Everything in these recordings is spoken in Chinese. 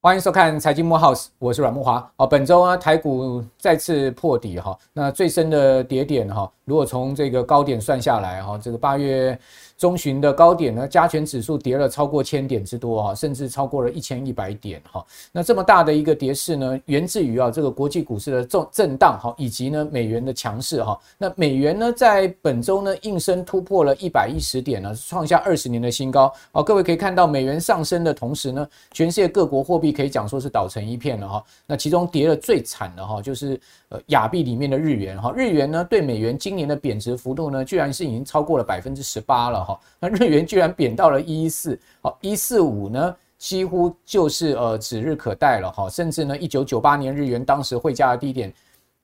欢迎收看财经幕 House，我是阮木华。好，本周啊，台股再次破底哈，那最深的跌点哈，如果从这个高点算下来哈，这个八月中旬的高点呢，加权指数跌了超过千点之多哈，甚至超过了一千一百点哈。那这么大的一个跌势呢，源自于啊这个国际股市的震震荡哈，以及呢美元的强势哈。那美元呢在本周呢应声突破了一百一十点呢，创下二十年的新高。好，各位可以看到美元上升的同时呢，全世界各国货币。可以讲说是倒成一片了哈，那其中跌了最惨的哈，就是呃亚币里面的日元哈，日元呢对美元今年的贬值幅度呢，居然是已经超过了百分之十八了好，那日元居然贬到了一一四，好一四五呢几乎就是呃指日可待了哈，甚至呢一九九八年日元当时汇价的低点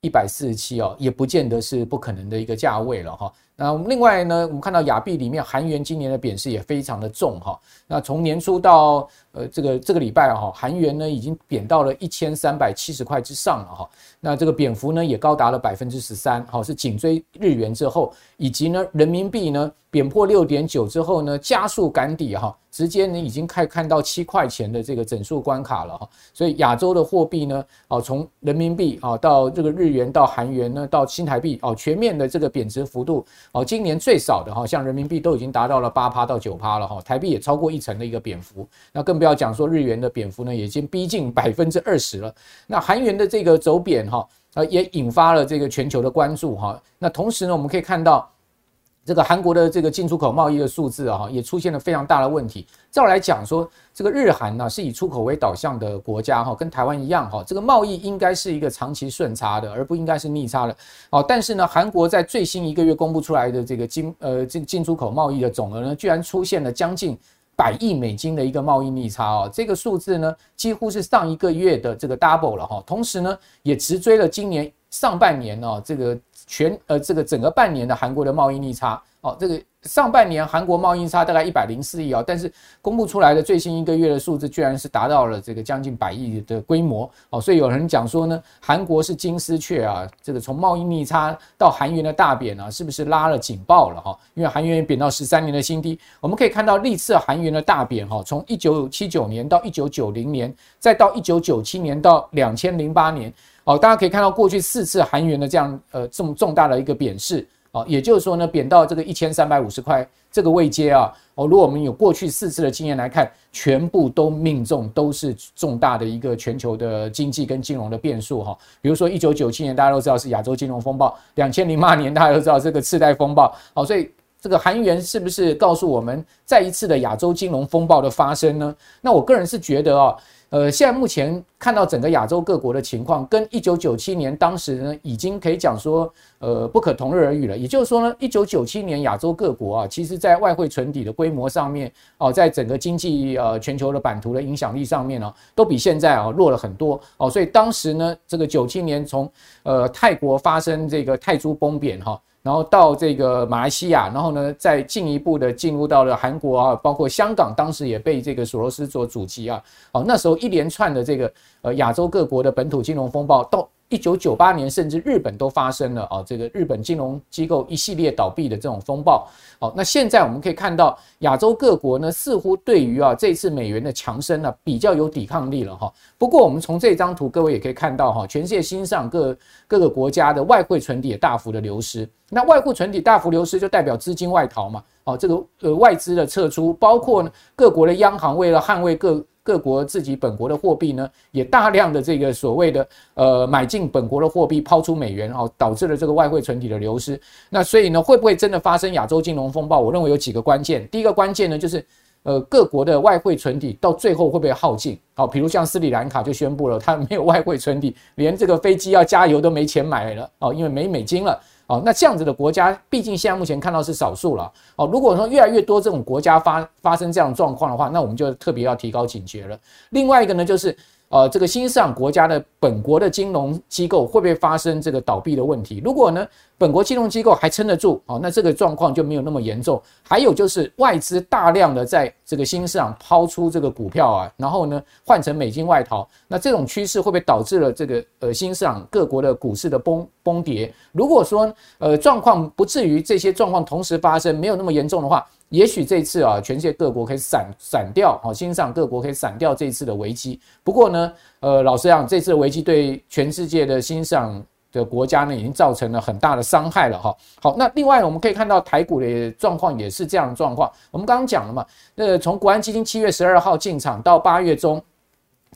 一百四十七哦，也不见得是不可能的一个价位了哈。那另外呢，我们看到亚币里面韩元今年的贬势也非常的重哈。那从年初到呃这个这个礼拜哈，韩元呢已经贬到了一千三百七十块之上了哈。那这个贬幅呢也高达了百分之十三，好是紧追日元之后，以及呢人民币呢贬破六点九之后呢加速赶底哈，直接呢已经看看到七块钱的这个整数关卡了哈。所以亚洲的货币呢，哦从人民币啊到这个日元到韩元呢到新台币哦全面的这个贬值幅度。哦，今年最少的哈，像人民币都已经达到了八趴到九趴了哈，台币也超过一成的一个贬幅，那更不要讲说日元的贬幅呢，已经逼近百分之二十了。那韩元的这个走贬哈，呃，也引发了这个全球的关注哈。那同时呢，我们可以看到。这个韩国的这个进出口贸易的数字啊，也出现了非常大的问题。照来讲说，这个日韩呢是以出口为导向的国家哈，跟台湾一样哈，这个贸易应该是一个长期顺差的，而不应该是逆差的。哦，但是呢，韩国在最新一个月公布出来的这个进呃进进出口贸易的总额呢，居然出现了将近百亿美金的一个贸易逆差哦，这个数字呢几乎是上一个月的这个 double 了哈，同时呢也直追了今年上半年哦这个。全呃，这个整个半年的韩国的贸易逆差哦，这个上半年韩国贸易差大概一百零四亿啊，但是公布出来的最新一个月的数字，居然是达到了这个将近百亿的规模哦，所以有人讲说呢，韩国是金丝雀啊，这个从贸易逆差到韩元的大贬啊，是不是拉了警报了哈？因为韩元贬到十三年的新低，我们可以看到历次韩元的大贬哈，从一九七九年到一九九零年，再到一九九七年到两千零八年。哦，大家可以看到过去四次韩元的这样呃这么重大的一个贬势啊，也就是说呢，贬到这个一千三百五十块这个位阶啊，哦，如果我们有过去四次的经验来看，全部都命中，都是重大的一个全球的经济跟金融的变数哈。比如说一九九七年大家都知道是亚洲金融风暴，两千零八年大家都知道这个次贷风暴，好，所以这个韩元是不是告诉我们再一次的亚洲金融风暴的发生呢？那我个人是觉得啊。呃，现在目前看到整个亚洲各国的情况，跟一九九七年当时呢，已经可以讲说，呃，不可同日而语了。也就是说呢，一九九七年亚洲各国啊，其实在外汇存底的规模上面，哦，在整个经济呃全球的版图的影响力上面呢，都比现在啊弱了很多。哦，所以当时呢，这个九七年从呃泰国发生这个泰铢崩贬哈。然后到这个马来西亚，然后呢，再进一步的进入到了韩国啊，包括香港，当时也被这个索罗斯所阻击啊。哦，那时候一连串的这个呃亚洲各国的本土金融风暴到。一九九八年，甚至日本都发生了啊，这个日本金融机构一系列倒闭的这种风暴。好，那现在我们可以看到，亚洲各国呢，似乎对于啊这次美元的强升呢，比较有抵抗力了哈。不过，我们从这张图，各位也可以看到哈，全世界新上各各个国家的外汇存底也大幅的流失。那外汇存底大幅流失，就代表资金外逃嘛。哦，这个呃外资的撤出，包括呢各国的央行为了捍卫各。各国自己本国的货币呢，也大量的这个所谓的呃买进本国的货币，抛出美元，哦，导致了这个外汇存底的流失。那所以呢，会不会真的发生亚洲金融风暴？我认为有几个关键。第一个关键呢，就是呃各国的外汇存底到最后会不会耗尽？好，比如像斯里兰卡就宣布了，它没有外汇存底，连这个飞机要加油都没钱买了，哦，因为没美金了。哦，那这样子的国家，毕竟现在目前看到是少数了。哦，如果说越来越多这种国家发发生这样状况的话，那我们就特别要提高警觉了。另外一个呢，就是呃，这个新兴市场国家的本国的金融机构会不会发生这个倒闭的问题？如果呢，本国金融机构还撑得住，哦，那这个状况就没有那么严重。还有就是外资大量的在这个新市场抛出这个股票啊，然后呢换成美金外逃，那这种趋势会不会导致了这个呃新市场各国的股市的崩崩跌？如果说呃状况不至于这些状况同时发生，没有那么严重的话。也许这次啊，全世界各国可以闪闪掉，好，新兴市场各国可以闪掉这次的危机。不过呢，呃，老实讲，这次的危机对全世界的新兴的国家呢，已经造成了很大的伤害了哈。好，那另外我们可以看到台股的状况也是这样的状况。我们刚刚讲了嘛，那从国安基金七月十二号进场到八月中。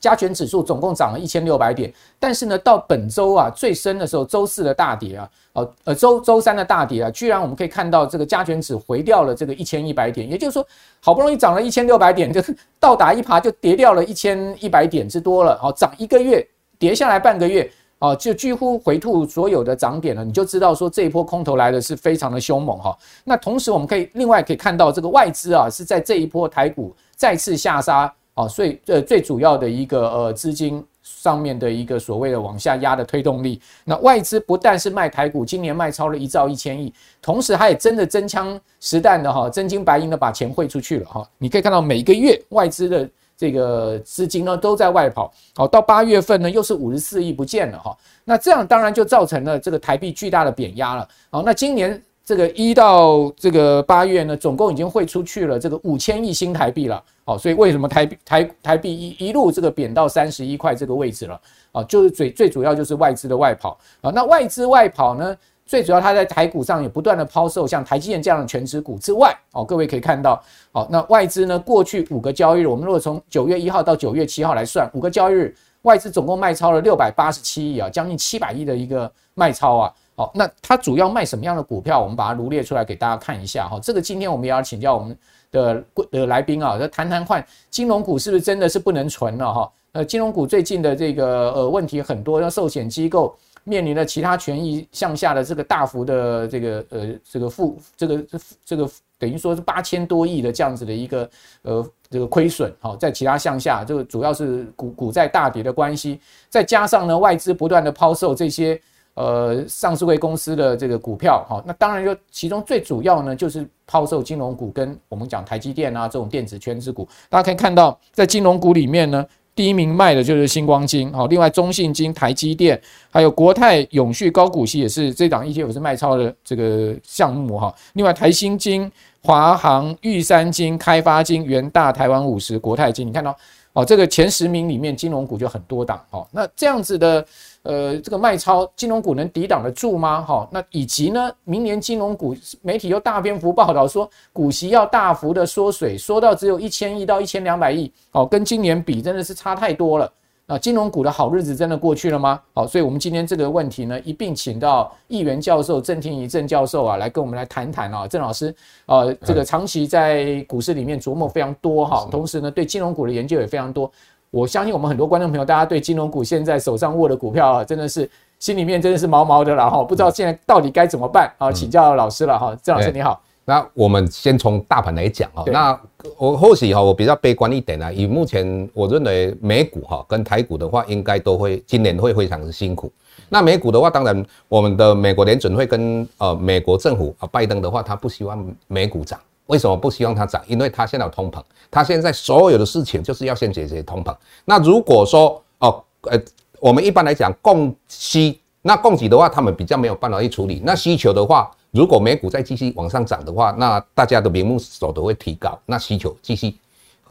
加权指数总共涨了一千六百点，但是呢，到本周啊最深的时候，周四的大跌啊，哦呃周周三的大跌啊，居然我们可以看到这个加权指回掉了这个一千一百点，也就是说，好不容易涨了一千六百点，就是 倒打一耙就跌掉了一千一百点之多了，哦，涨一个月跌下来半个月，哦，就几乎回吐所有的涨点了，你就知道说这一波空头来的是非常的凶猛哈。那同时我们可以另外可以看到这个外资啊是在这一波台股再次下杀。哦，所以呃，最主要的一个呃资金上面的一个所谓的往下压的推动力，那外资不但是卖台股，今年卖超了一兆一千亿，同时它也真的真枪实弹的哈，真金白银的把钱汇出去了哈。你可以看到每个月外资的这个资金呢都在外跑，好，到八月份呢又是五十四亿不见了哈。那这样当然就造成了这个台币巨大的贬压了。好，那今年。这个一到这个八月呢，总共已经汇出去了这个五千亿新台币了，哦，所以为什么台台台币一一路这个贬到三十一块这个位置了？啊，就是最最主要就是外资的外跑啊。那外资外跑呢，最主要它在台股上也不断的抛售，像台积电这样的全值股之外，哦，各位可以看到，哦，那外资呢过去五个交易日，我们如果从九月一号到九月七号来算，五个交易日外资总共卖超了六百八十七亿啊，将近七百亿的一个卖超啊。好，那它主要卖什么样的股票？我们把它罗列出来给大家看一下哈。这个今天我们也要请教我们的的来宾啊，就谈谈换金融股是不是真的是不能存了哈？呃，金融股最近的这个呃问题很多，让寿险机构面临了其他权益向下的这个大幅的这个呃这个负这个这个等于说是八千多亿的这样子的一个呃这个亏损。好，在其他向下，这个主要是股股债大跌的关系，再加上呢外资不断的抛售这些。呃，上市会公司的这个股票，哈，那当然就其中最主要呢，就是抛售金融股，跟我们讲台积电啊这种电子圈子股。大家可以看到，在金融股里面呢，第一名卖的就是新光金，好，另外中信金、台积电，还有国泰永续高股息也是这档 ETF 是卖超的这个项目哈。另外台新金、华航、玉山金、开发金、元大、台湾五十、国泰金，你看到哦，这个前十名里面金融股就很多档，哦，那这样子的。呃，这个卖超金融股能抵挡得住吗？哈，那以及呢，明年金融股媒体又大篇幅报道说，股息要大幅的缩水，缩到只有一千亿到一千两百亿，哦，跟今年比真的是差太多了。那金融股的好日子真的过去了吗？好，所以我们今天这个问题呢，一并请到议员教授郑天仪郑教授啊，来跟我们来谈谈啊，郑老师，呃，这个长期在股市里面琢磨非常多哈，同时呢，对金融股的研究也非常多。我相信我们很多观众朋友，大家对金融股现在手上握的股票啊，真的是心里面真的是毛毛的了哈，不知道现在到底该怎么办啊？请教老师了哈，郑老师你好。那我们先从大盘来讲哈，那我或许哈，我比较悲观一点呢。以目前我认为美股哈跟台股的话，应该都会今年会非常的辛苦。那美股的话，当然我们的美国联准会跟呃美国政府啊拜登的话，他不希望美股涨。为什么不希望它涨？因为它现在有通膨，它现在所有的事情就是要先解决通膨。那如果说哦，呃，我们一般来讲供需，那供给的话，他们比较没有办法去处理。那需求的话，如果美股再继续往上涨的话，那大家的明目所得会提高，那需求继续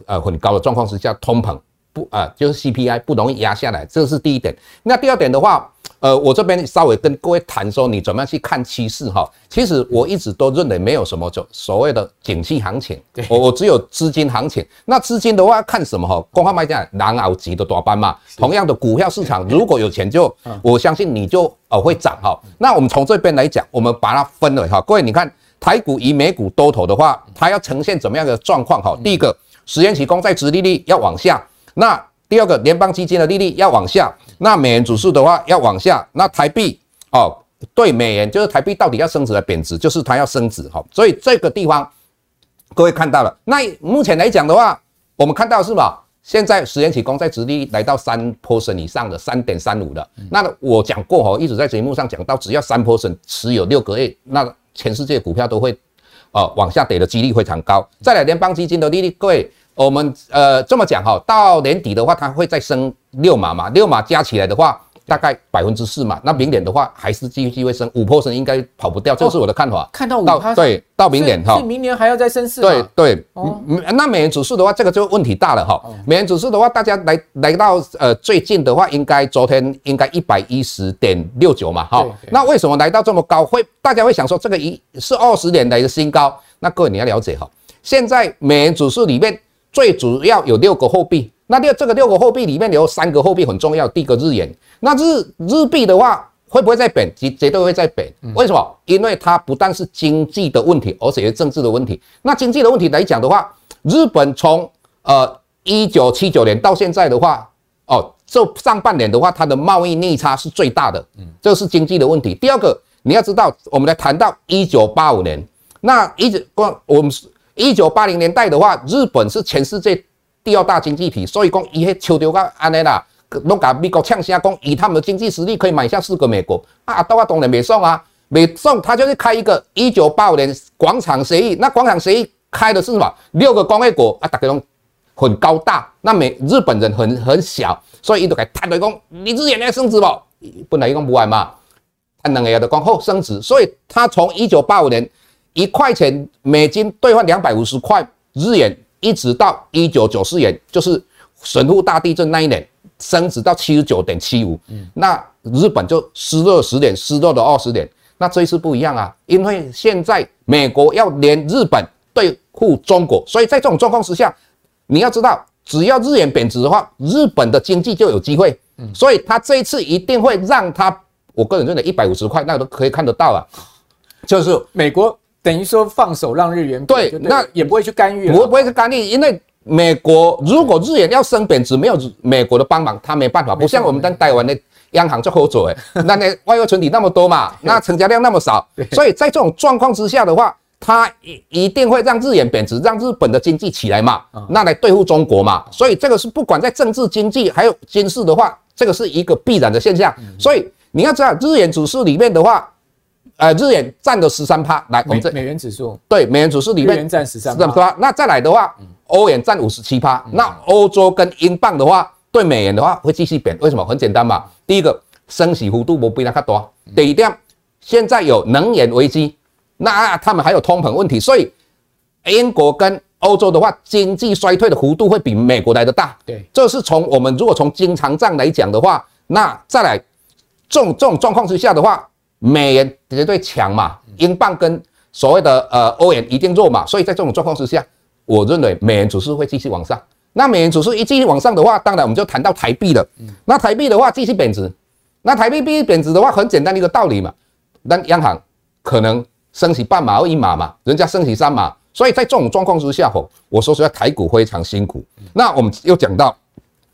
呃很高的状况之下，通膨不啊、呃，就是 CPI 不容易压下来，这是第一点。那第二点的话。呃，我这边稍微跟各位谈说，你怎么样去看趋势哈？其实我一直都认为没有什么就所谓的景气行情，我我只有资金行情。那资金的话看什么哈？公开卖价，难熬级的多班嘛。同样的股票市场，如果有钱就，我相信你就呃会涨哈。那我们从这边来讲，我们把它分了哈。各位你看，台股与美股多头的话，它要呈现怎么样的状况哈？第一个，十年期公债殖利率要往下，那。第二个，联邦基金的利率要往下，那美元指数的话要往下，那台币哦，对美元就是台币到底要升值还是贬值，就是它要升值哈，所以这个地方各位看到了，那目前来讲的话，我们看到是吧？现在十年期公债殖利率来到三 percent 以上的三点三五的，那我讲过哈，一直在节目上讲到，只要三 percent 持有六个月，那全世界股票都会呃往下跌的几率非常高。再来联邦基金的利率，各位，我们呃这么讲哈，到年底的话，它会再升六码嘛，六码加起来的话。大概百分之四嘛，那明年的话还是继续会升五 percent，应该跑不掉，这是我的看法。看到五，对，到明年哈，明年还要再升四。对对，那美元指数的话，这个就问题大了哈。美元指数的话，大家来来到呃最近的话，应该昨天应该一百一十点六九嘛哈。那为什么来到这么高？会大家会想说这个一是二十年来的新高？那各位你要了解哈，现在美元指数里面最主要有六个货币。那六这个六个货币里面有三个货币很重要，第一个日元，那日日币的话会不会在贬？绝绝对会在贬。为什么？因为它不但是经济的问题，而且是政治的问题。那经济的问题来讲的话，日本从呃一九七九年到现在的话，哦，这上半年的话，它的贸易逆差是最大的，嗯这是经济的问题。第二个，你要知道，我们来谈到一九八五年，那一直光我们一九八零年代的话，日本是全世界。第二大经济体，所以讲伊迄秋丢个安尼啦，拢甲美国呛声讲，以他们的经济实力可以买下四个美国啊！到啊当然没送啊，没送，他就是开一个一九八五年广场协议。那广场协议开的是什么？六个工业国啊，大家拢很高大，那美日本人很很小，所以伊就给谈对讲，你日元要升值不？本来伊讲不完嘛，他两个月的讲后升值，所以他从一九八五年一块钱美金兑换两百五十块日元。一直到一九九四年，就是神户大地震那一年，升值到七十九点七五。嗯，那日本就失落十年，失落了二十年。那这一次不一样啊，因为现在美国要连日本对付中国，所以在这种状况之下，你要知道，只要日元贬值的话，日本的经济就有机会。嗯，所以他这一次一定会让他，我个人认为一百五十块那个都可以看得到啊，就是美国。等于说放手让日元对，那也不会去干预，不不会去干预，因为美国如果日元要升贬值，没有美国的帮忙，他没办法。不像我们在台湾的央行就好做诶，那那外汇存底那么多嘛，那成交量那么少，所以在这种状况之下的话，他一一定会让日元贬值，让日本的经济起来嘛，那来对付中国嘛。所以这个是不管在政治、经济还有军事的话，这个是一个必然的现象。所以你要知道，日元指数里面的话。呃，日元占了十三趴，来，我们这美元指数。对美元指数里面，日元占十三趴，那再来的话，欧元占五十七趴，那欧洲跟英镑的话，对美元的话会继续贬，为什么？很简单嘛，第一个升息幅度不比它较大，第一点，现在有能源危机，那他们还有通膨问题，所以英国跟欧洲的话，经济衰退的幅度会比美国来的大，对，这是从我们如果从经常账来讲的话，那再来这种这种状况之下的话。美元绝对强嘛，英镑跟所谓的呃欧元一定弱嘛，所以在这种状况之下，我认为美元指数会继续往上。那美元指数一继续往上的话，当然我们就谈到台币了。那台币的话继续贬值，那台币币贬值的话，很简单的一个道理嘛。那央行可能升息半码或一码嘛，人家升息三码，所以在这种状况之下吼，我说实在台股非常辛苦。那我们又讲到，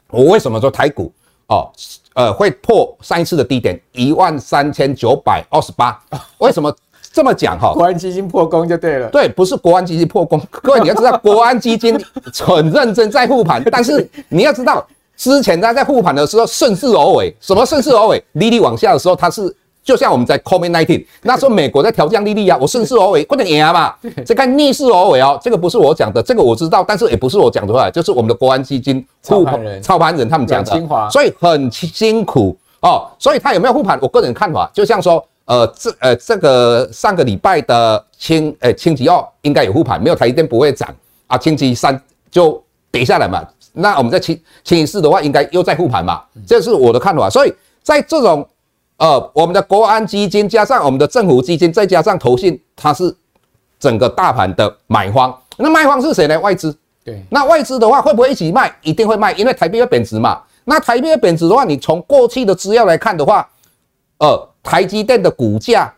我为什么说台股哦？呃，会破上一次的低点一万三千九百二十八。为什么这么讲哈？国安基金破功就对了。对，不是国安基金破功。各位你要知道，国安基金很认真在护盘，但是你要知道，之前他在护盘的时候顺势而为。什么顺势而为？利率往下的时候，它是。就像我们在 COVID-19 那时候，美国在调降利率啊，我顺势而为，不能赢嘛。这看逆势而为哦，这个不是我讲的，这个我知道，但是也不是我讲出来，就是我们的国安基金护盘人、操盘人他们讲的，所以很辛苦哦。所以他有没有护盘？我个人看法，就像说，呃，这呃这个上个礼拜的清呃星期二应该有护盘，没有台积电不会涨啊，星期三就跌下来嘛。那我们在清星期四的话，应该又在护盘嘛，这是我的看法。所以在这种。呃，我们的国安基金加上我们的政府基金，再加上投信，它是整个大盘的买方。那卖方是谁呢？外资。对。那外资的话，会不会一起卖？一定会卖，因为台币要贬值嘛。那台币要贬值的话，你从过去的资料来看的话，呃，台积电的股价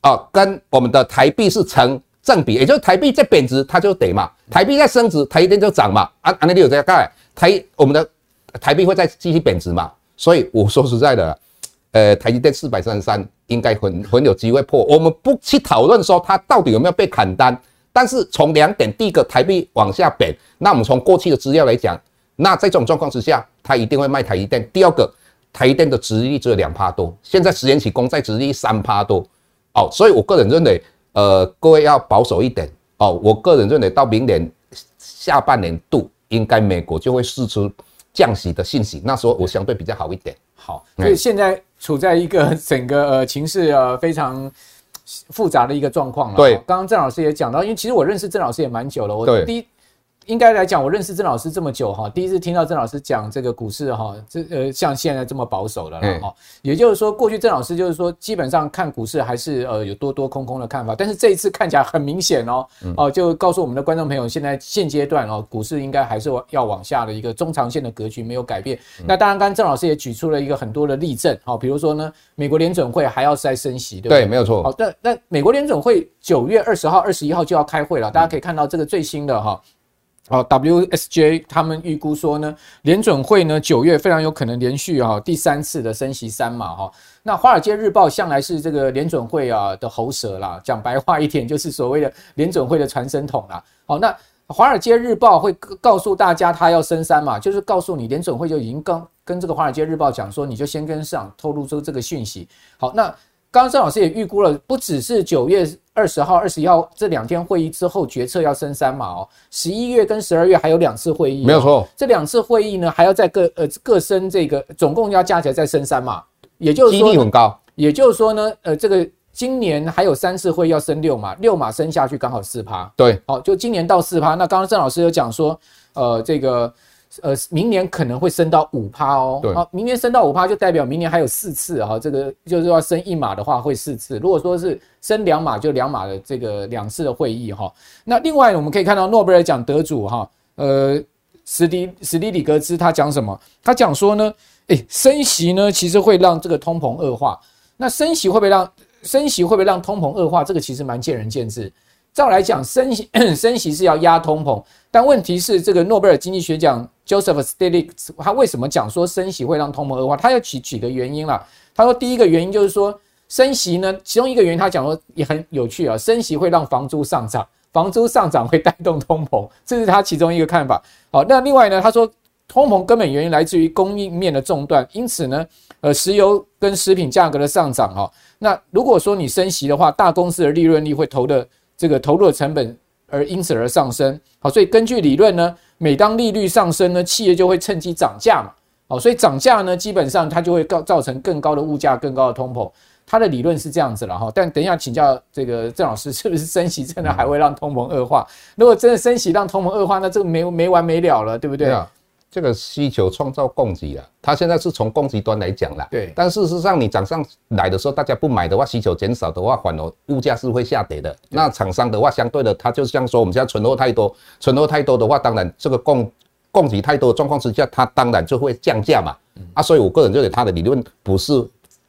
啊、呃，跟我们的台币是成正比，也就是台币在贬值，它就得嘛；台币在升值，台积电就涨嘛。啊，安那你有这个台我们的台币会再继续贬值嘛？所以我说实在的。呃，台积电四百三十三应该很很有机会破。我们不去讨论说它到底有没有被砍单，但是从两点，第一个台币往下贬，那我们从过去的资料来讲，那在这种状况之下，它一定会卖台积电。第二个，台积电的殖利率只有两趴多，现在十年期公债殖利率三趴多，哦，所以我个人认为，呃，各位要保守一点哦。我个人认为到明年下半年度，应该美国就会释出降息的信息，那时候我相对比较好一点。好，所以现在处在一个 整个呃情势呃非常复杂的一个状况了。对，刚刚郑老师也讲到，因为其实我认识郑老师也蛮久了，我第一。应该来讲，我认识郑老师这么久哈，第一次听到郑老师讲这个股市哈，这呃像现在这么保守的了哈。也就是说，过去郑老师就是说，基本上看股市还是呃有多多空空的看法，但是这一次看起来很明显哦，哦就告诉我们的观众朋友，现在现阶段哦，股市应该还是要往下的一个中长线的格局没有改变。那当然，刚刚郑老师也举出了一个很多的例证，好，比如说呢，美国联准会还要再升息，对不对？对，没有错。好，那那美国联准会九月二十号、二十一号就要开会了，大家可以看到这个最新的哈。哦好，WSJ 他们预估说呢，联准会呢九月非常有可能连续啊第三次的升息三码哈。那华尔街日报向来是这个联准会啊的喉舌啦，讲白话一点就是所谓的联准会的传声筒啦。好，那华尔街日报会告诉大家他要升三码，就是告诉你联准会就已经跟跟这个华尔街日报讲说，你就先跟市场透露出这个讯息。好，那。刚刚郑老师也预估了，不只是九月二十号、二十一号这两天会议之后决策要升三码哦，十一月跟十二月还有两次会议，没有错。这两次会议呢，还要再各呃各升这个，总共要加起来再升三码，也就是说，几率很高。也就是说呢，呃，这个今年还有三次会议要升六码，六码升下去刚好四趴。对，好，就今年到四趴。那刚刚郑老师有讲说，呃，这个。呃，明年可能会升到五趴哦。对，好，明年升到五趴，就代表明年还有四次啊。这个就是要升一码的话，会四次。如果说是升两码，就两码的这个两次的会议哈。那另外我们可以看到诺贝尔奖得主哈，呃，史迪史迪里格兹他讲什么？他讲说呢，诶，升息呢其实会让这个通膨恶化。那升息会不会让升息会不会让通膨恶化？这个其实蛮见仁见智。照来讲，升息 升息是要压通膨，但问题是这个诺贝尔经济学奖。Joseph Stiglitz 他为什么讲说升息会让通膨恶化？他要举几个原因了。他说第一个原因就是说升息呢，其中一个原因他讲说也很有趣啊，升息会让房租上涨，房租上涨会带动通膨，这是他其中一个看法。好，那另外呢，他说通膨根本原因来自于供应面的中断，因此呢，呃，石油跟食品价格的上涨哈，那如果说你升息的话，大公司的利润率会投的这个投入的成本而因此而上升。好，所以根据理论呢。每当利率上升呢，企业就会趁机涨价嘛，好，所以涨价呢，基本上它就会造造成更高的物价、更高的通膨。它的理论是这样子了哈，但等一下请教这个郑老师，是不是升息真的还会让通膨恶化？如果真的升息让通膨恶化，那这个没没完没了了，对不对？这个需求创造供给了，它现在是从供给端来讲了。对，但事实上你涨上来的时候，大家不买的话，需求减少的话，反而物价是会下跌的。那厂商的话，相对的，它就像说我们现在存货太多，存货太多的话，当然这个供供给太多的状况之下，它当然就会降价嘛。啊，所以我个人认为它的理论不是，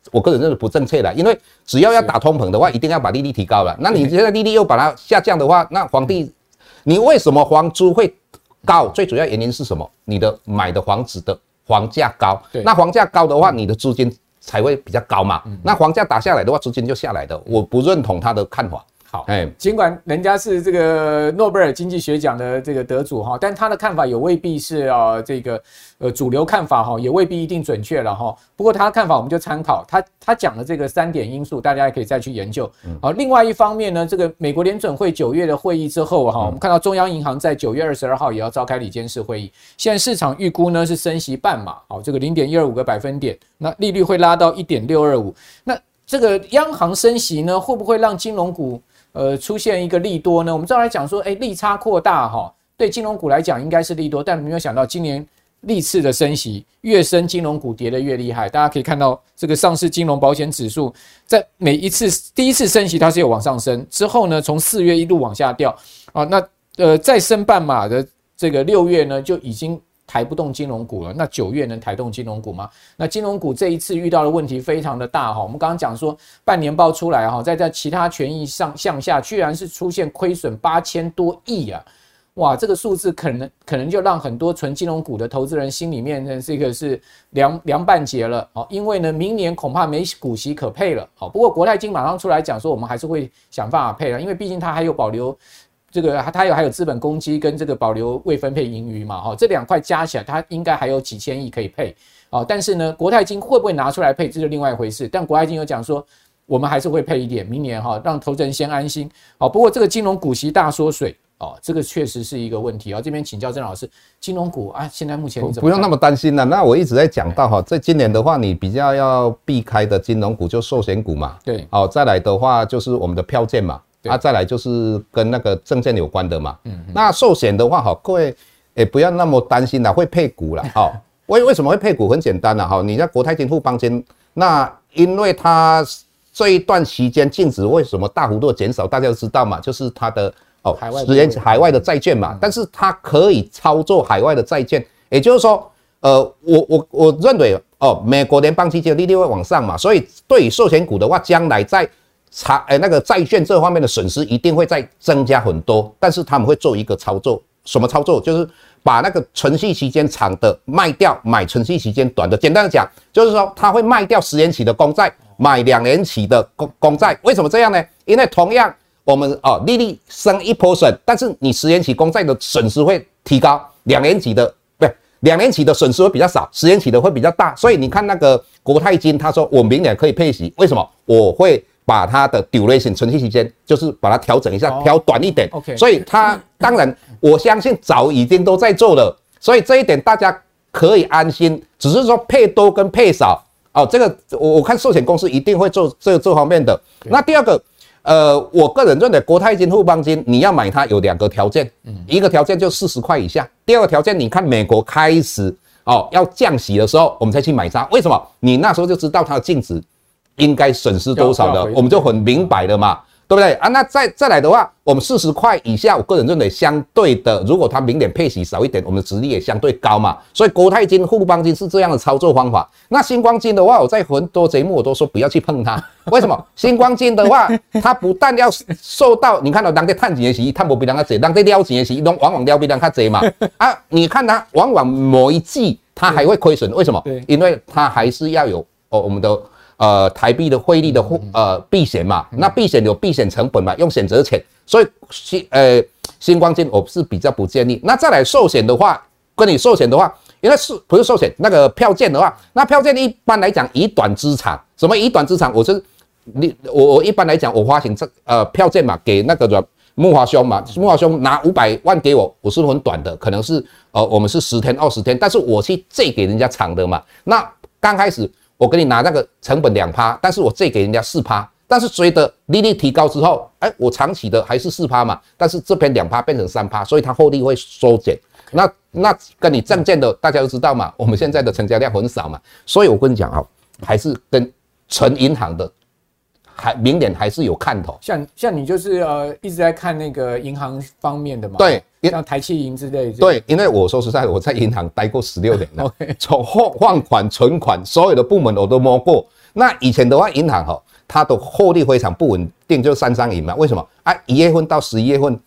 我个人认为不正确的，因为只要要打通膨的话，一定要把利率提高了。那你现在利率又把它下降的话，那房地，你为什么房租会？高最主要原因是什么？你的买的房子的房价高，对，那房价高的话，你的租金才会比较高嘛。那房价打下来的话，租金就下来的。我不认同他的看法。好，哎，尽管人家是这个诺贝尔经济学奖的这个得主哈，但他的看法也未必是啊这个呃主流看法哈，也未必一定准确了哈。不过他的看法我们就参考他他讲的这个三点因素，大家也可以再去研究。好，另外一方面呢，这个美国联准会九月的会议之后哈，我们看到中央银行在九月二十二号也要召开里监事会议，现在市场预估呢是升息半码，好，这个零点一二五个百分点，那利率会拉到一点六二五。那这个央行升息呢，会不会让金融股？呃，出现一个利多呢，我们照来讲说，哎，利差扩大哈，对金融股来讲应该是利多，但没有想到今年历次的升息，越升金融股跌得越厉害。大家可以看到，这个上市金融保险指数在每一次第一次升息它是有往上升，之后呢，从四月一路往下掉啊，那呃再升半码的这个六月呢就已经。抬不动金融股了，那九月能抬动金融股吗？那金融股这一次遇到的问题非常的大哈。我们刚刚讲说半年报出来哈，在在其他权益上向下，居然是出现亏损八千多亿啊！哇，这个数字可能可能就让很多纯金融股的投资人心里面呢，这个是凉凉半截了哦。因为呢，明年恐怕没股息可配了。好，不过国泰金马上出来讲说，我们还是会想办法配了，因为毕竟它还有保留。这个它有还有资本公积跟这个保留未分配盈余嘛，哈，这两块加起来它应该还有几千亿可以配，哦，但是呢，国泰金会不会拿出来配，这是另外一回事。但国泰金有讲说，我们还是会配一点，明年哈，让投资人先安心。好，不过这个金融股息大缩水，哦，这个确实是一个问题啊。这边请教郑老师，金融股啊，现在目前怎么不用那么担心了。那我一直在讲到哈，在今年的话，你比较要避开的金融股就寿险股嘛，对，哦，再来的话就是我们的票券嘛。啊，再来就是跟那个证券有关的嘛。嗯，那寿险的话，哈，各位也不要那么担心啦，会配股啦。好，为为什么会配股？很简单啦，哈，你在国泰金、富邦金，那因为它这一段期间净值为什么大幅度减少？大家都知道嘛，就是它的哦，海外海外的债券嘛。但是它可以操作海外的债券，也就是说，呃，我我我认为哦，美国联邦基金的利率会往上嘛，所以对于寿险股的话，将来在财诶，那个债券这方面的损失一定会再增加很多，但是他们会做一个操作，什么操作？就是把那个存续期间长的卖掉，买存续期间短的。简单的讲，就是说他会卖掉十年期的公债，买两年期的公公债。为什么这样呢？因为同样我们哦利率升一波损，但是你十年期公债的损失会提高，两年期的不，两年期的损失会比较少，十年期的会比较大。所以你看那个国泰金，他说我明年可以配息，为什么？我会。把它的 duration 存续期间，就是把它调整一下，调、oh, 短一点。OK，所以它当然，我相信早已经都在做了，所以这一点大家可以安心。只是说配多跟配少哦，这个我我看寿险公司一定会做这这方面的。那第二个，呃，我个人认为国泰金、富邦金你要买它有两个条件，一个条件就四十块以下，第二个条件你看美国开始哦要降息的时候，我们才去买它。为什么？你那时候就知道它的净值。应该损失多少的，我们就很明白了嘛，对不对啊？那再再来的话，我们四十块以下，我个人认为相对的，如果它明年配息少一点，我们的殖利率也相对高嘛。所以国泰金、富邦金是这样的操作方法。那星光金的话，我在很多节目我都说不要去碰它。为什么？星光金的话，它不但要受到你看到人家探钱的息，探不比人家贼，人家撩钱的息，都往往撩比人家贼嘛。啊，你看它往往某一季它还会亏损，为什么？因为它还是要有哦我们的。呃，台币的汇率的呃避险嘛，那避险有避险成本嘛，用选择权，所以新呃新光金我是比较不建议。那再来寿险的话，跟你寿险的话，因为是不是寿险那个票券的话，那票券一般来讲以短资产，什么以短资产？我是你我我一般来讲我发行这呃票券嘛，给那个木华兄嘛，木华兄拿五百万给我，我是很短的，可能是呃我们是十天二十天，但是我去借给人家长的嘛，那刚开始。我给你拿那个成本两趴，但是我借给人家四趴，但是随着利率提高之后，哎，我长期的还是四趴嘛，但是这边两趴变成三趴，所以它获利会缩减。那那跟你证券的大家都知道嘛，我们现在的成交量很少嘛，所以我跟你讲啊，还是跟存银行的。还明年还是有看头，像像你就是呃一直在看那个银行方面的嘛，对，像台企银之类的。对，因为我说实在的，我在银行待过十六年了，从放放款、存款，所有的部门我都摸过。那以前的话，银行哈，它的获利非常不稳定，就三张银嘛。为什么啊？一月份到十一月份，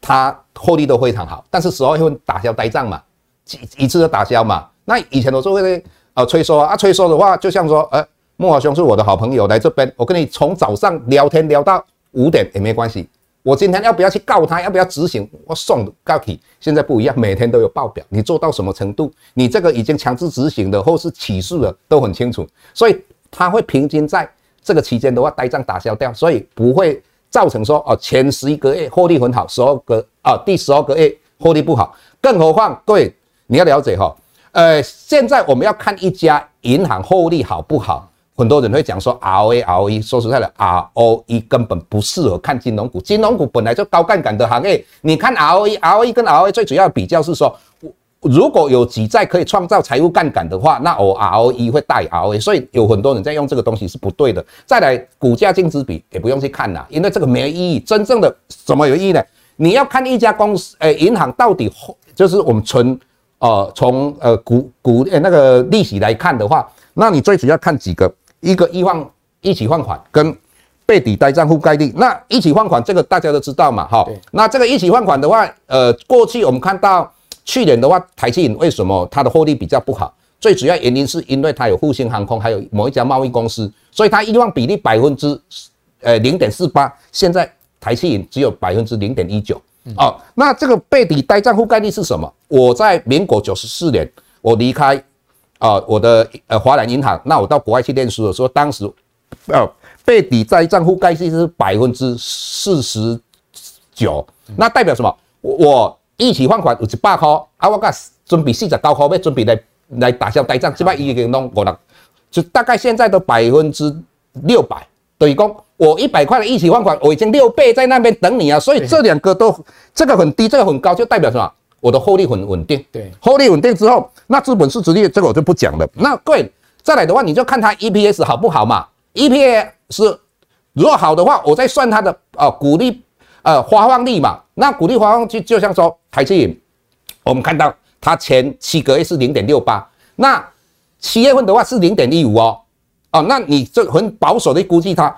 它获利都非常好，但是十二月份打消呆账嘛，一一次就打消嘛。那以前我说会呃催收啊，啊催收的话，就像说呃。木华兄是我的好朋友，来这边，我跟你从早上聊天聊到五点也没关系。我今天要不要去告他？要不要执行？我送告诉你，现在不一样，每天都有报表，你做到什么程度？你这个已经强制执行的或是起诉的都很清楚，所以他会平均在这个期间的话，呆账打消掉，所以不会造成说哦前十一个月获利很好，十二个啊第十二个月获利不好。更何况各位你要了解哈，呃，现在我们要看一家银行获利好不好。很多人会讲说 ROA ROE，说实在的，ROE 根本不适合看金融股。金融股本来就高杠杆的行业，你看 ROE ROE 跟 ROA 最主要比较是说，如果有举债可以创造财务杠杆的话，那我 ROE 会大于 ROA。所以有很多人在用这个东西是不对的。再来，股价净值比也不用去看啦，因为这个没意义。真正的什么有意义呢？你要看一家公司，诶，银行到底就是我们存，呃，从呃股股诶那个利息来看的话，那你最主要看几个。一个一换一起放款跟背抵呆账覆盖率，那一起放款这个大家都知道嘛，哈，那这个一起放款的话，呃，过去我们看到去年的话，台企银为什么它的获利比较不好？最主要原因是因为它有复兴航空，还有某一家贸易公司，所以它一换比例百分之呃零点四八，现在台企银只有百分之零点一九，嗯、哦，那这个背抵呆账覆盖率是什么？我在民国九十四年，我离开啊、呃、我的呃华南银行，那我到国外去念书的时候，当时呃被抵债账覆盖率是百分之四十九，那代表什么？我一起放款有一百块，啊，我甲准备四十九块要准备来来打消呆账，这摆已经弄过了，就大概现在的百分之六百，等于讲我一百块的一起放款，我已经六倍在那边等你啊，所以这两个都这个很低，这个很高，就代表什么？我的获利很稳定。对，获利稳定之后，那资本市值率这个我就不讲了。那各位再来的话，你就看它 EPS 好不好嘛？EPS 如果好的话，我再算它的啊股利呃发放率嘛。那股利发放就就像说台积电，我们看到它前七个月是零点六八，那七月份的话是零点一五哦，哦，那你就很保守的估计它，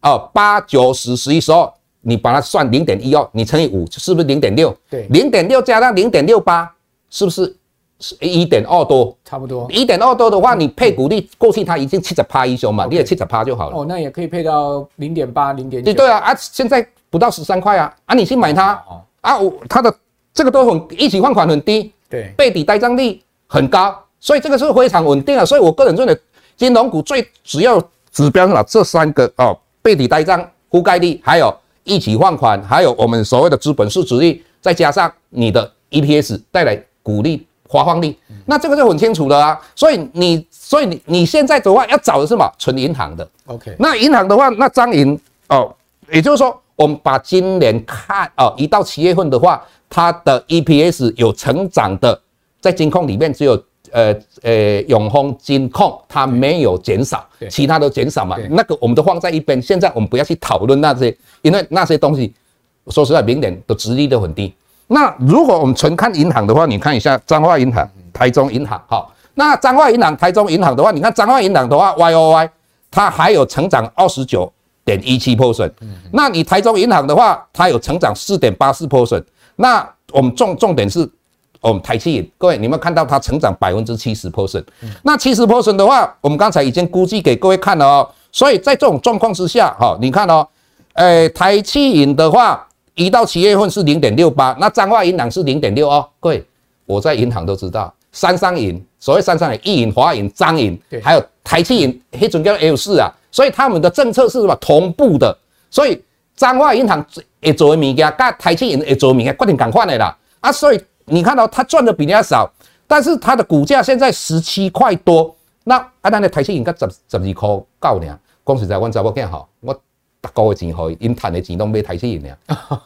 哦，八九十十一十二，你把它算零点一二，你乘以五，是不是零点六？对，零点六加上零点六八，是不是是一点二多？差不多。一点二多的话，你配股利，过去它已经七十趴以上嘛，你也七十趴就好了。哦，那也可以配到零点八、零点九。对啊，啊，现在。不到十三块啊啊！你去买它啊，我它的这个都很一起放款很低，对，背抵呆账率很高，所以这个是非常稳定的。所以我个人认为，金融股最主要指标是哪？这三个哦，背抵呆账覆盖率，还有一起放款，还有我们所谓的资本市值率，再加上你的 EPS 带来股利发放率，那这个就很清楚了啊。所以你，所以你你现在的话要找的是什么？纯银行的。OK，那银行的话，那张银哦，也就是说。我们把今年看哦，一到七月份的话，它的 EPS 有成长的，在金控里面只有呃呃永丰金控它没有减少，其他都减少嘛。那个我们都放在一边。现在我们不要去讨论那些，因为那些东西说实在，明年的殖利率都很低。那如果我们纯看银行的话，你看一下彰化银行、台中银行，好，那彰化银行、台中银行的话，你看彰化银行的话，Y O Y 它还有成长二十九。点一七 percent，那你台中银行的话，它有成长四点八四 percent。那我们重重点是，我们台企银，各位你们看到它成长百分之七十 percent。那七十 percent 的话，我们刚才已经估计给各位看了哦。所以在这种状况之下，哈，你看哦，诶，台企银的话，一到七月份是零点六八，那彰化银行是零点六哦。各位，我在银行都知道，三商银，所谓三商银，一银、华银、彰银，还有台企银，黑准叫 L 四啊。所以他们的政策是什么同步的？所以彰化银行会做的物件，跟台企银会做的物件，决定同款的啦。啊，所以你看到它赚的比人家少，但是它的股价现在十七块多。那啊，咱的台积银才十十二块够呢。讲实在，我查某囝好，我大个月钱好，因赚的钱都买台积银呢。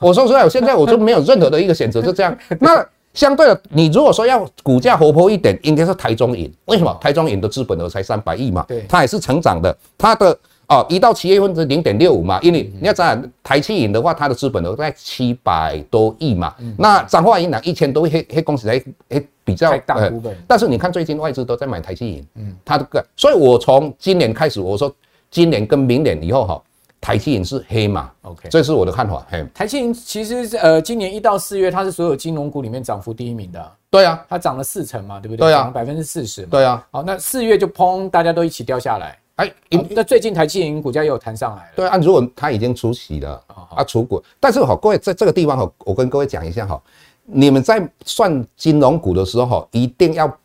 我说实在，我现在我就没有任何的一个选择，就这样。那相对的，你如果说要股价活泼一点，应该是台中银。为什么？台中银的资本额才三百亿嘛，对，它也是成长的。它的哦，一到七月份是零点六五嘛，因为你要讲台企银的话，它的资本额在七百多亿嘛。嗯、那彰化银行一千多亿，黑黑公司还还比较大部分、呃。但是你看最近外资都在买台企银，嗯，它的个，所以我从今年开始，我说今年跟明年以后哈。台企银是黑马，OK，这是我的看法。嘿，台企银其实呃，今年一到四月，它是所有金融股里面涨幅第一名的。对啊，它涨了四成嘛，对不对？对啊，百分之四十。对啊，好，那四月就砰，大家都一起掉下来。哎，那最近台企银股价又有弹上来了。对啊，如果它已经出息了，啊，出股。但是哈，各位在这个地方哈，我跟各位讲一下哈，你们在算金融股的时候哈，一定要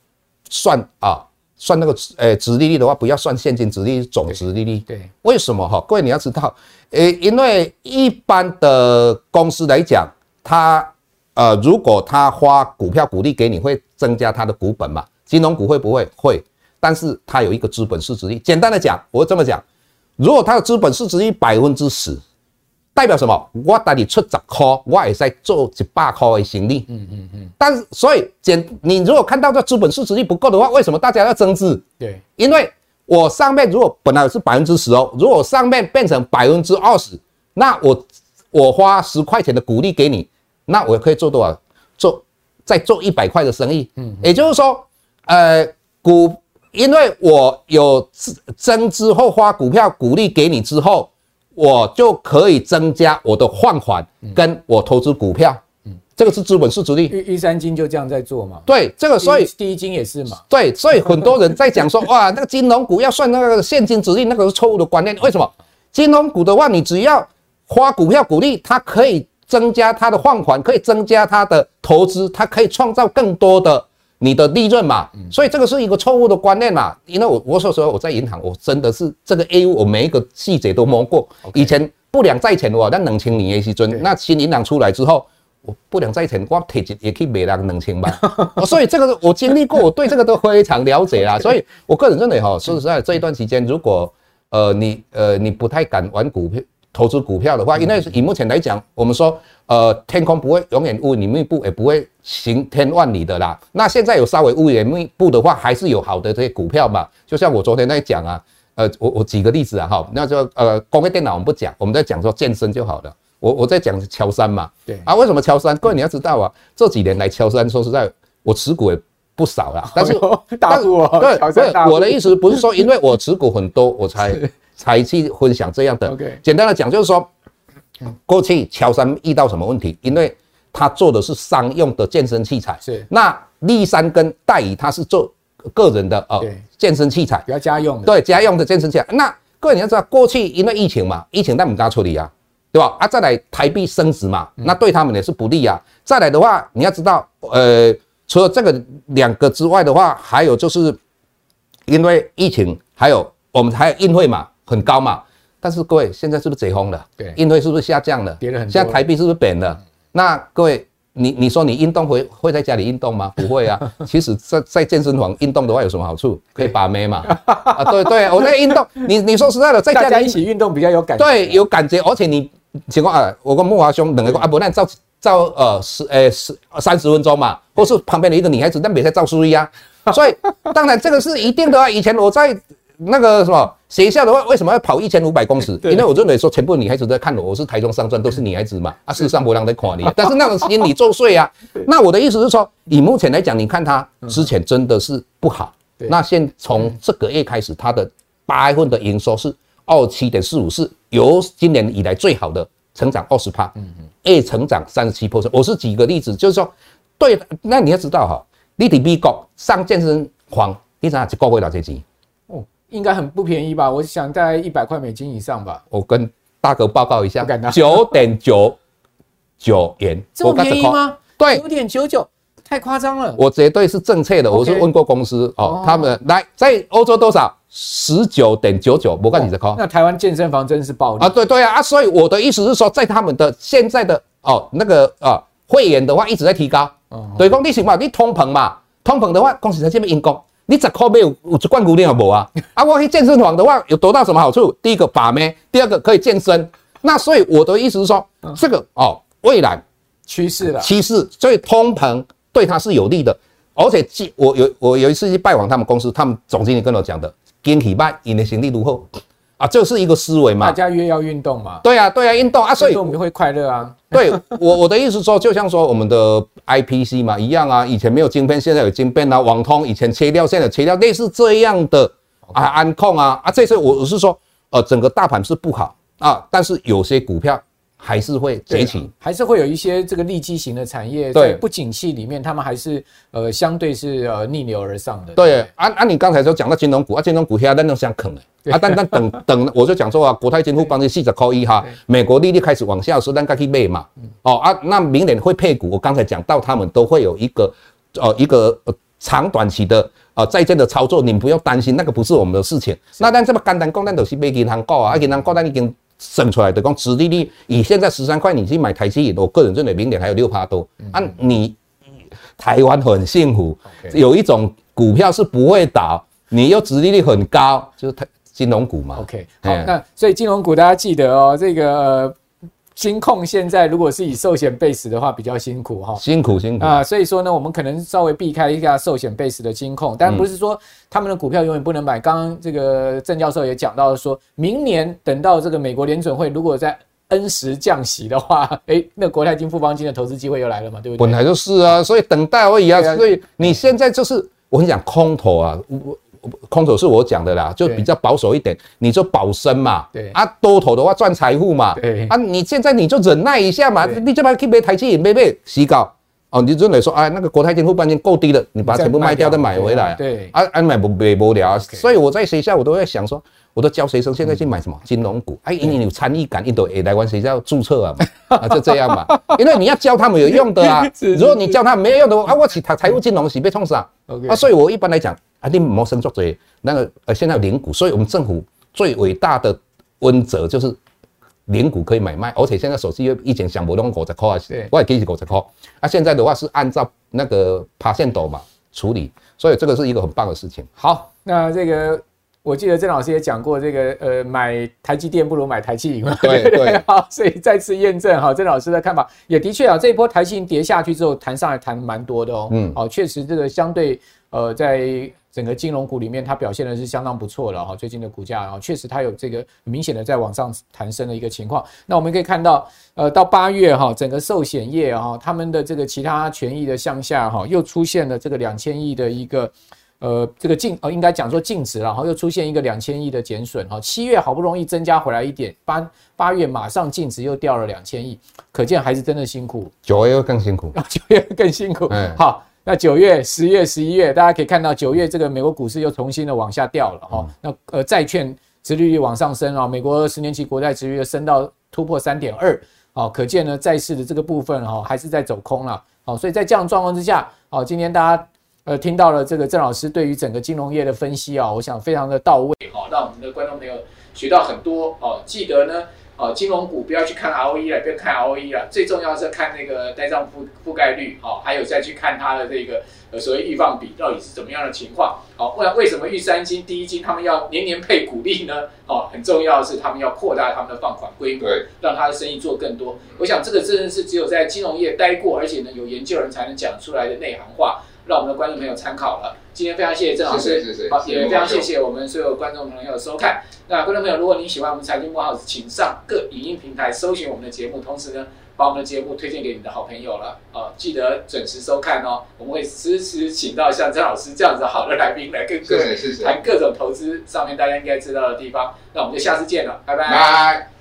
算啊。算那个呃，殖利率的话，不要算现金殖利率，总殖利率。对，为什么哈？各位你要知道，呃，因为一般的公司来讲，它呃，如果它发股票股利给你，会增加它的股本嘛？金融股会不会？会，但是它有一个资本市值率。简单的讲，我会这么讲，如果它的资本市值率百分之十。代表什么？我带你出十块，我也在做一百块的生意。嗯嗯嗯。但是，所以简，你如果看到这资本市值率不够的话，为什么大家要增资？对，因为我上面如果本来是百分之十哦，如果上面变成百分之二十，那我我花十块钱的股利给你，那我可以做多少？做再做一百块的生意。嗯，也就是说，呃，股，因为我有增资后花股票股利给你之后。我就可以增加我的放款，跟我投资股票，嗯，这个是资本市值率。玉山金就这样在做嘛？对，这个所以第一金也是嘛？对，所以很多人在讲说，哇，那个金融股要算那个现金殖利率，那个是错误的观念。为什么？金融股的话，你只要花股票股利，它可以增加它的放款，可以增加它的投资，它可以创造更多的你的利润嘛。所以这个是一个错误的观念嘛。因为我我说实话，我在银行，我真的是这个业务，我每一个细节都摸过。以前不良债权我那两千年的时阵，那新银行出来之后，我不良债权我提一也可以卖两两千吧。所以这个我经历过，我对这个都非常了解啦。所以我个人认为哈，说实在，这一段时间，如果呃你呃你不太敢玩股票。投资股票的话，因为以目前来讲，我们说，呃，天空不会永远乌云密布，也不会行天万里的啦。那现在有稍微乌云密布的话，还是有好的这些股票嘛。就像我昨天在讲啊，呃，我我举个例子啊，哈，那就呃，工业电脑我们不讲，我们在讲说健身就好了。我我在讲乔山嘛，对啊，为什么乔山？各位你要知道啊，这几年来乔山，说实在，我持股也不少啦。但是 大户啊，对，我的意思，不是说因为我持股很多，我才。才去分享这样的。简单的讲，就是说，过去乔山遇到什么问题？因为他做的是商用的健身器材。是。那立山跟戴宇他是做个人的呃健身器材，比较家用的。对，家用的健身器材。那各位你要知道，过去因为疫情嘛，疫情在我们家处理啊，对吧？啊，再来台币升值嘛，那对他们也是不利啊。再来的话，你要知道，呃，除了这个两个之外的话，还有就是因为疫情，还有我们还有运费嘛。很高嘛，但是各位现在是不是解封了？对，运费是不是下降了？跌了很多。现在台币是不是贬了？嗯、那各位，你你说你运动会会在家里运动吗？不会啊。其实在在健身房运动的话有什么好处？可以把妹嘛。啊，对对，我在运动。你你说实在的，在家里一起运动比较有感觉。对，有感觉，而且你情况啊，我跟木华兄两个啊，不那照照呃十呃十三十分钟嘛，或是旁边的一个女孩子，但别再照书一样。所以当然这个是一定的啊。以前我在。那个什么学校的话，为什么要跑一千五百公尺？因为我认为说，全部女孩子在看我，我是台中商专，都是女孩子嘛。啊，事实上不让在看你，但是那种心理作祟啊。那我的意思是说，以目前来讲，你看他之前真的是不好。那现从这个月开始，他的八月份的营收是二七点四五，是由今年以来最好的成长二十趴，嗯嗯，月成长三十七 percent。我是举个例子，就是说，对，那你要知道哈，你在美国上健身房，你知道一个月多少钱？应该很不便宜吧？我想大概一百块美金以上吧。我跟大哥报告一下，九点九九元，这么便宜吗？对，九点九九，太夸张了。我绝对是正确的，我是问过公司哦，他们来在欧洲多少？十九点九九，我跟你讲。那台湾健身房真是暴利啊！对对啊啊！所以我的意思是说，在他们的现在的哦那个啊会员的话一直在提高。对，讲你什么？你通膨嘛？通膨的话，公司在这边因公。你十块没有有一罐牛奶有无啊？啊，我去健身房的话有得到什么好处？第一个把妹，第二个可以健身。那所以我的意思是说，这个哦，未来趋势了，趋势，所以通膨对它是有利的。而且，我有我有一次去拜访他们公司，他们总经理跟我讲的，经济慢，你的行李如何？啊，这是一个思维嘛。大家越要运动嘛。对啊，对啊，运动啊，所以我们会快乐啊。对我我的意思说，就像说我们的 IPC 嘛一样啊，以前没有晶片，现在有晶片啊。网通以前切掉，现在切掉，类似这样的啊，安控啊啊，这些我我是说，呃，整个大盘是不好啊，但是有些股票。还是会崛起，还是会有一些这个利基型的产业在不景气里面，他们还是呃相对是呃逆流而上的。对，按按你刚才说讲到金融股啊，金融股现在那想啃的啊，但但等 等，我就讲说啊，国泰金富帮你四十扣一哈，美国利率开始往下的时候，咱该去买嘛。哦啊，那明年会配股，我刚才讲到他们都会有一个呃一个长短期的呃债券的操作，你们不用担心，那个不是我们的事情。那但这么简单讲，咱都是买银行股啊，银行股咱已经。生出来的讲，殖利率以现在十三块，你去买台积电，我个人认为明年还有六趴多。啊，你台湾很幸福，有一种股票是不会倒，你又殖利率很高，就是台金融股嘛。OK，好，那所以金融股大家记得哦，这个。金控现在如果是以寿险 base 的话，比较辛苦哈，辛苦辛苦啊，所以说呢，我们可能稍微避开一下寿险 base 的金控，但不是说他们的股票永远不能买。刚刚这个郑教授也讲到说，明年等到这个美国联准会如果在 N 十降息的话，诶，那国泰金、富邦金的投资机会又来了嘛，对不对？本来就是啊，所以等待而已啊，所以你现在就是我跟你讲空头啊，我。空头是我讲的啦，就比较保守一点，你就保身嘛。对。啊，多头的话赚财富嘛。对。啊，你现在你就忍耐一下嘛，你就把去买台积电买买，洗稿。哦，你认为说啊，那个国泰金、富邦金够低了，你把它全部卖掉再买回来，对，啊啊买不买不了，所以我在学校我都在想说，我都教学生现在去买什么？金融股，哎，因为你有参与感，你都也来玩学校注册啊嘛，啊就这样嘛，因为你要教他们有用的啊，如果你教他们没有用的话，啊我去他财务金融是被冲死啊，啊所以我一般来讲啊，你莫生做这那个呃现在有零股，所以我们政府最伟大的温泽就是。零股可以买卖，而且现在手续又以前想不通五十块啊，我也给你五十块。啊，现在的话是按照那个爬线斗嘛处理，所以这个是一个很棒的事情。好，那这个我记得郑老师也讲过，这个呃买台积电不如买台积银嘛。对 对。好，所以再次验证哈，郑老师的看法也的确啊，这一波台积银跌下去之后，弹上来弹蛮多的哦。嗯。好，确实这个相对呃在。整个金融股里面，它表现的是相当不错了哈，最近的股价啊，确实它有这个明显的在往上弹升的一个情况。那我们可以看到，呃，到八月哈，整个寿险业哈，他们的这个其他权益的向下哈，又出现了这个两千亿的一个呃这个净呃应该讲说净值，然后又出现一个两千亿的减损哈。七月好不容易增加回来一点，八八月马上净值又掉了两千亿，可见还是真的辛苦。九月又更辛苦，九月更辛苦。嗯，好。那九月、十月、十一月，大家可以看到，九月这个美国股市又重新的往下掉了哈。那呃，债券殖利率往上升啊，美国十年期国债殖利率升到突破三点二，好，可见呢，债市的这个部分哈还是在走空了。好，所以在这样状况之下，好，今天大家呃听到了这个郑老师对于整个金融业的分析啊，我想非常的到位，好，让我们的观众朋友学到很多哦。记得呢。哦，金融股不要去看 ROE 了，不要看 ROE 了，最重要是看那个呆账覆覆盖率，好，还有再去看它的这个呃所谓预放比到底是怎么样的情况。好，为为什么玉三金、第一金他们要年年配股利呢？哦，很重要的是他们要扩大他们的放款规模，对，让他的生意做更多。我想这个真的是只有在金融业待过，而且呢有研究人才能讲出来的内行话。让我们的观众朋友参考了。今天非常谢谢郑老师，也非常谢谢我们所有观众朋友的收看。那观众朋友，如果你喜欢我们财经慕 House，请上各影音平台搜寻我们的节目，同时呢，把我们的节目推荐给你的好朋友了。啊，记得准时收看哦。我们会时时请到像郑老师这样子好的来宾来跟各位谈各种投资上面大家应该知道的地方。那我们就下次见了，拜拜。拜拜。